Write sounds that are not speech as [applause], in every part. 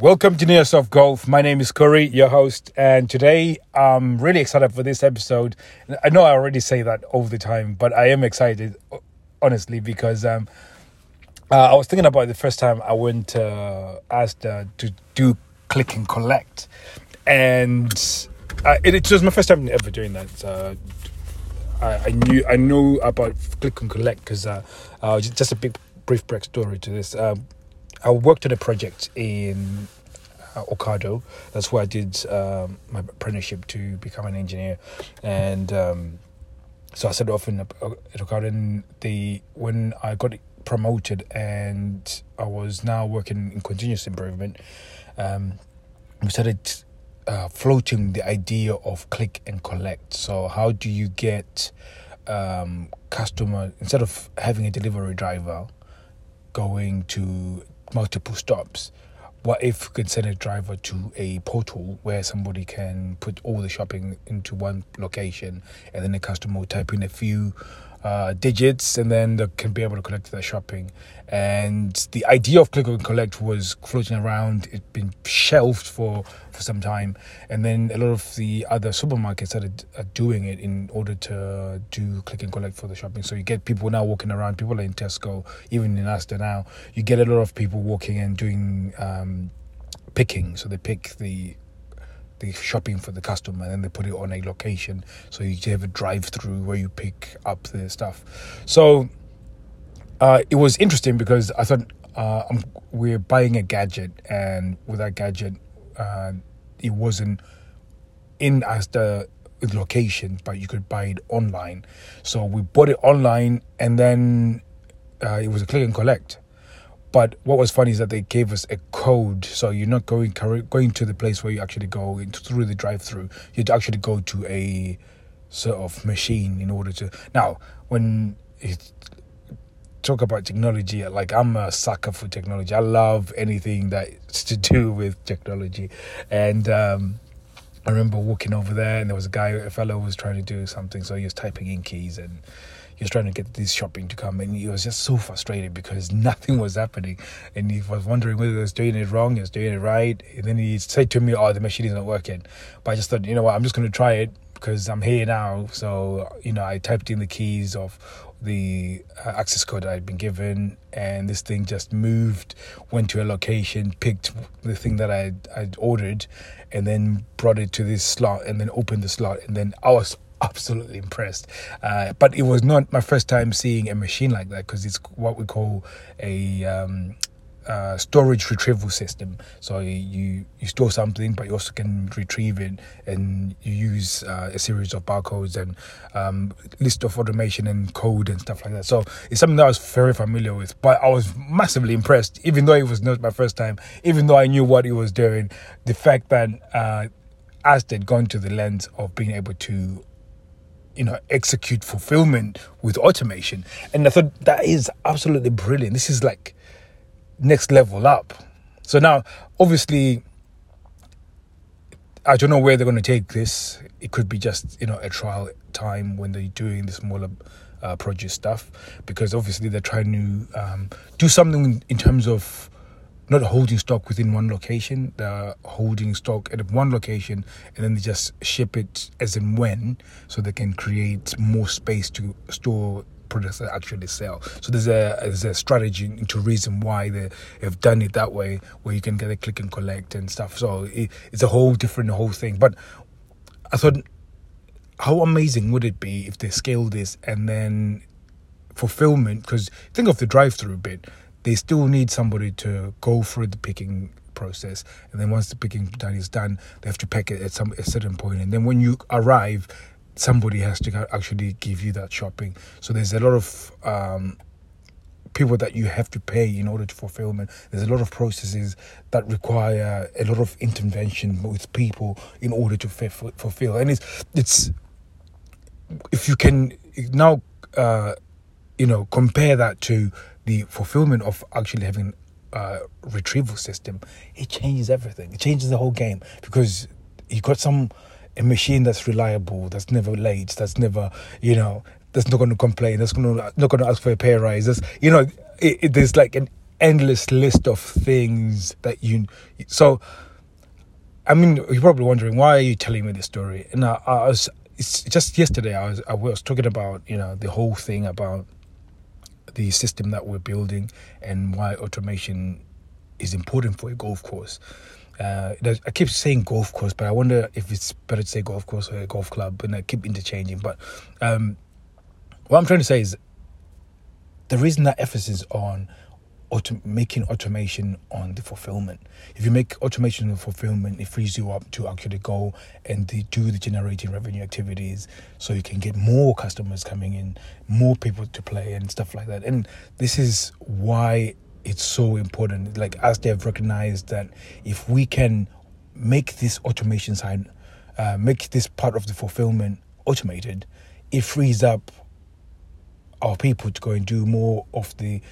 Welcome to Near Soft Golf. My name is Corey, your host, and today I'm really excited for this episode. I know I already say that all the time, but I am excited, honestly, because um, uh, I was thinking about the first time I went uh, asked uh, to do click and collect, and uh, it, it, was my first time ever doing that. Uh, I, I, knew I knew about click and collect because uh, just a big brief backstory to this. Um, I worked on a project in uh, Ocado. That's where I did um, my apprenticeship to become an engineer, and um, so I started off in uh, at Ocado. And the when I got promoted and I was now working in continuous improvement, um, we started uh, floating the idea of click and collect. So how do you get um, customer instead of having a delivery driver going to multiple stops. What if you could send a driver to a portal where somebody can put all the shopping into one location and then the customer will type in a few uh, digits and then they can be able to collect their shopping. And the idea of click and collect was floating around. It's been shelved for, for some time. And then a lot of the other supermarkets started uh, doing it in order to do click and collect for the shopping. So you get people now walking around, people are in Tesco, even in Asda now, you get a lot of people walking and doing um, picking. So they pick the shopping for the customer and then they put it on a location. So you have a drive through where you pick up the stuff. So uh, it was interesting because i thought uh, we're buying a gadget and with that gadget uh, it wasn't in as the location but you could buy it online. So we bought it online and then uh, it was a click and collect but what was funny is that they gave us a code, so you're not going going to the place where you actually go into, through the drive-through. You'd actually go to a sort of machine in order to. Now, when you talk about technology, like I'm a sucker for technology. I love anything that's to do [laughs] with technology, and. Um, I remember walking over there, and there was a guy, a fellow, was trying to do something, so he was typing in keys, and he was trying to get this shopping to come and he was just so frustrated because [laughs] nothing was happening and he was wondering whether he was doing it wrong, he was doing it right. And then he said to me, Oh, the machine is not working. But I just thought, you know what, I'm just going to try it because I'm here now. So, you know, I typed in the keys of the uh, access code I'd been given, and this thing just moved, went to a location, picked the thing that I'd, I'd ordered, and then brought it to this slot, and then opened the slot, and then I was absolutely impressed. Uh, but it was not my first time seeing a machine like that because it's what we call a um, uh, storage retrieval system. So you you store something, but you also can retrieve it, and you use uh, a series of barcodes and um, list of automation and code and stuff like that. So it's something that I was very familiar with. But I was massively impressed, even though it was not my first time. Even though I knew what it was doing, the fact that uh, they'd gone to the length of being able to you know execute fulfillment with automation. And i thought that is absolutely brilliant. This is like next level up. So now obviously i don't know where they're going to take this. It could be just you know a trial time when they're doing the smaller uh, produce stuff because obviously they're trying to um, do something in terms of not holding stock within one location. They're holding stock at one location and then they just ship it as and when so they can create more space to store products that actually sell. So there's a there's a strategy into reason why they have done it that way, where you can get a click and collect and stuff. So it, it's a whole different whole thing. But I thought, how amazing would it be if they scale this and then fulfillment? Because think of the drive-through bit they still need somebody to go through the picking process and then once the picking done is done they have to pack it at some a certain point and then when you arrive somebody has to actually give you that shopping. So there's a lot of um, people that you have to pay in order to fulfillment. There's a lot of processes that require a lot of intervention with people in order to fulfill and it's it's if you can now uh, you know compare that to the fulfillment of actually having a retrieval system, it changes everything. It changes the whole game because you got some a machine that's reliable, that's never late, that's never you know that's not going to complain, that's going to not going to ask for a pay rise. That's you know it, it, there's like an endless list of things that you. So, I mean, you're probably wondering why are you telling me this story? And I, I was it's just yesterday I was I was talking about you know the whole thing about the system that we're building and why automation is important for a golf course. Uh, I keep saying golf course, but I wonder if it's better to say golf course or a golf club, and I keep interchanging. But um, what I'm trying to say is the reason that emphasis on auto- making automation on the fulfillment. If you make automation on fulfillment, it frees you up to actually go and do the generating revenue activities so you can get more customers coming in, more people to play, and stuff like that. And this is why it's so important. Like, as they've recognized that if we can make this automation side, uh, make this part of the fulfillment automated, it frees up our people to go and do more of the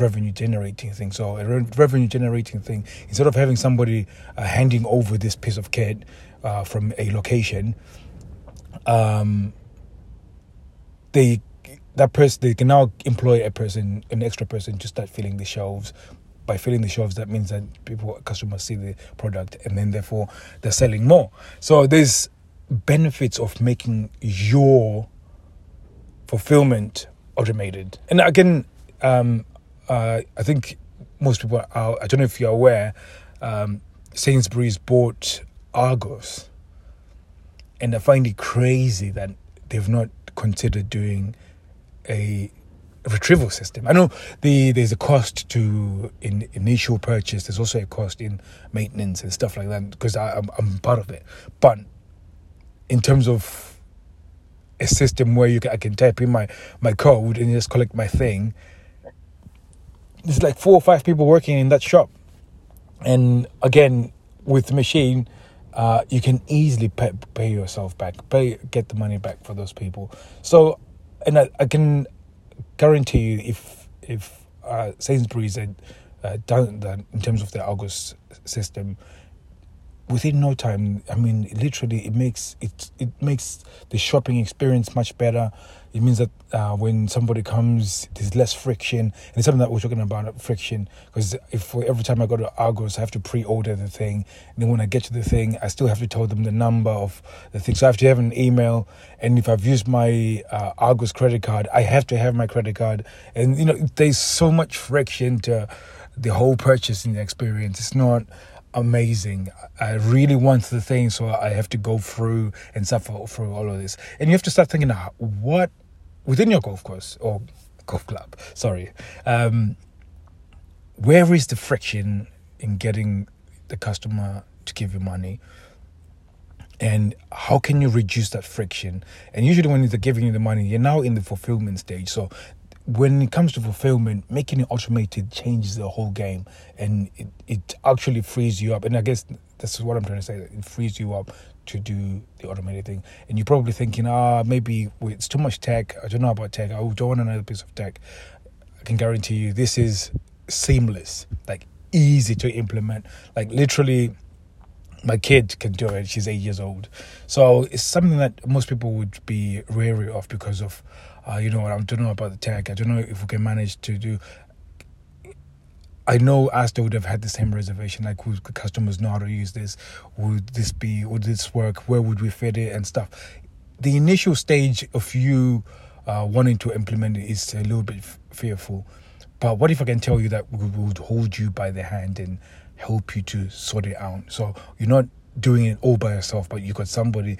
revenue generating thing. So a revenue generating thing, instead of having somebody uh, handing over this piece of kit uh, from a location, um, they that person they can now employ a person, an extra person, to start filling the shelves. By filling the shelves, that means that people, customers see the product, and then therefore they're selling more. So there's benefits of making your fulfillment automated. And again, um, uh, I think most people are, I don't know if you're aware, um, Sainsbury's bought Argos. And I find it crazy that they've not considered doing a retrieval system. I know the there's a cost to in initial purchase. There's also a cost in maintenance and stuff like that because I'm I'm part of it. But in terms of a system where you can, I can type in my, my code and just collect my thing. There's like four or five people working in that shop. And again, with the machine, uh, you can easily pay, pay yourself back, pay get the money back for those people. So, and I, I can guarantee you, if if uh, Sainsbury's had uh, done that in terms of the Argos system, within no time i mean literally it makes it it makes the shopping experience much better. It means that uh, when somebody comes there's less friction. And it's something that we're talking about friction. Because if every time i go to argos i have to pre-order the thing. And then when i get to the thing i still have to tell them the number of the thing. So i have to have an email. And if i've used my uh, argos credit card i have to have my credit card. And you know there's so much friction to the whole purchasing experience. It's not amazing. I really want the thing, so I have to go through and suffer through all of this. And you have to start thinking, what within your golf course or golf club, sorry, um, where is the friction in getting the customer to give you money? And how can you reduce that friction? And usually, when they're giving you the money, you're now in the fulfillment stage. So when it comes to fulfillment, making it automated changes the whole game, and it, it actually frees you up. And I guess this is what I'm trying to say. It frees you up to do the automated thing. And you're probably thinking, ah, maybe it's too much tech. I don't know about tech. I don't want another piece of tech. I can guarantee you, this is seamless, like easy to implement. Like literally, my kid can do it. She's eight years old, so it's something that most people would be wary of because of uh, you know, what, I don't know about the tech. I don't know if we can manage to do. I know Asda would have had the same reservation, like would customers know how to use this? Would this be, would this work? Where would we fit it and stuff? The initial stage of you uh, wanting to implement it is a little bit f- fearful. But what if I can tell you that we would hold you by the hand and help you to sort it out? So you're not doing it all by yourself, but you got somebody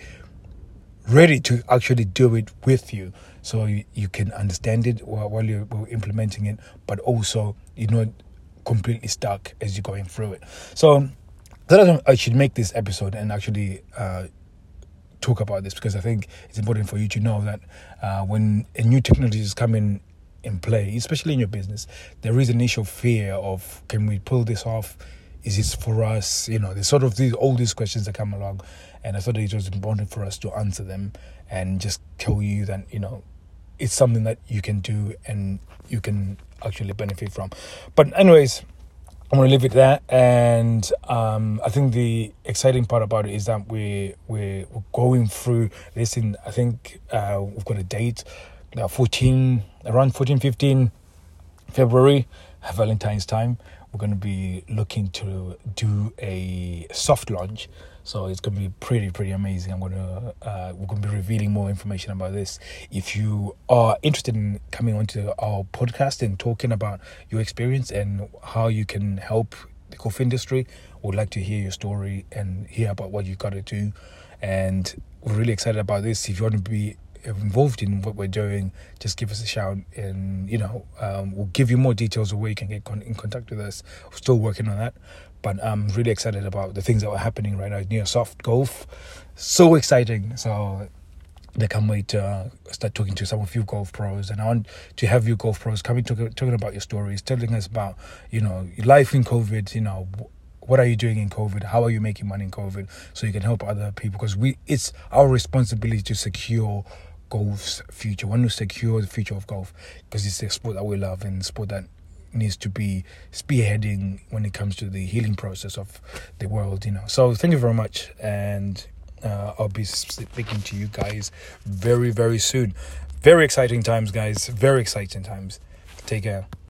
ready to actually do it with you so you, you can understand it while, while you're implementing it but also you're not completely stuck as you're going through it so that I should make this episode and actually uh, talk about this because I think it's important for you to know that uh, when a new technology is coming in play, especially in your business, there is an initial fear of can we pull this off? Is this for us? You know, there's sort of these all these questions that come along, and I thought it was important for us to answer them and just tell you that you know it's something that you can do and you can actually benefit from. But anyways, I'm gonna leave it there, and um, I think the exciting part about it is that we we're, we're going through this in. I think uh, we've got a date, uh, 14 around 14, 15 February. Valentine's time, we're going to be looking to do a soft launch. So it's going to be pretty, pretty amazing. I'm going to, uh, we're going to be revealing more information about this. If you are interested in coming onto our podcast and talking about your experience and how you can help the golf industry, would like to hear your story and hear about what you got to do. And we're really excited about this. If you want to be involved in what we're doing, just give us a shout, and you know um, we'll give you more details of where you can get con- in contact with us. We're still working on that, but I'm really excited about the things that are happening right now near soft golf. So exciting! So they can't wait to uh, start talking to some of you golf pros, and I want to have you golf pros coming to, talking about your stories, telling us about you know life in COVID, you know what are you doing in COVID? How are you making money in COVID? So you can help other people because we it's our responsibility to secure golf's future. One to secure the future of golf because it's a sport that we love and sport that needs to be spearheading when it comes to the healing process of the world. You know. So thank you very much, and uh, I'll be speaking to you guys very very soon. Very exciting times, guys. Very exciting times. Take care.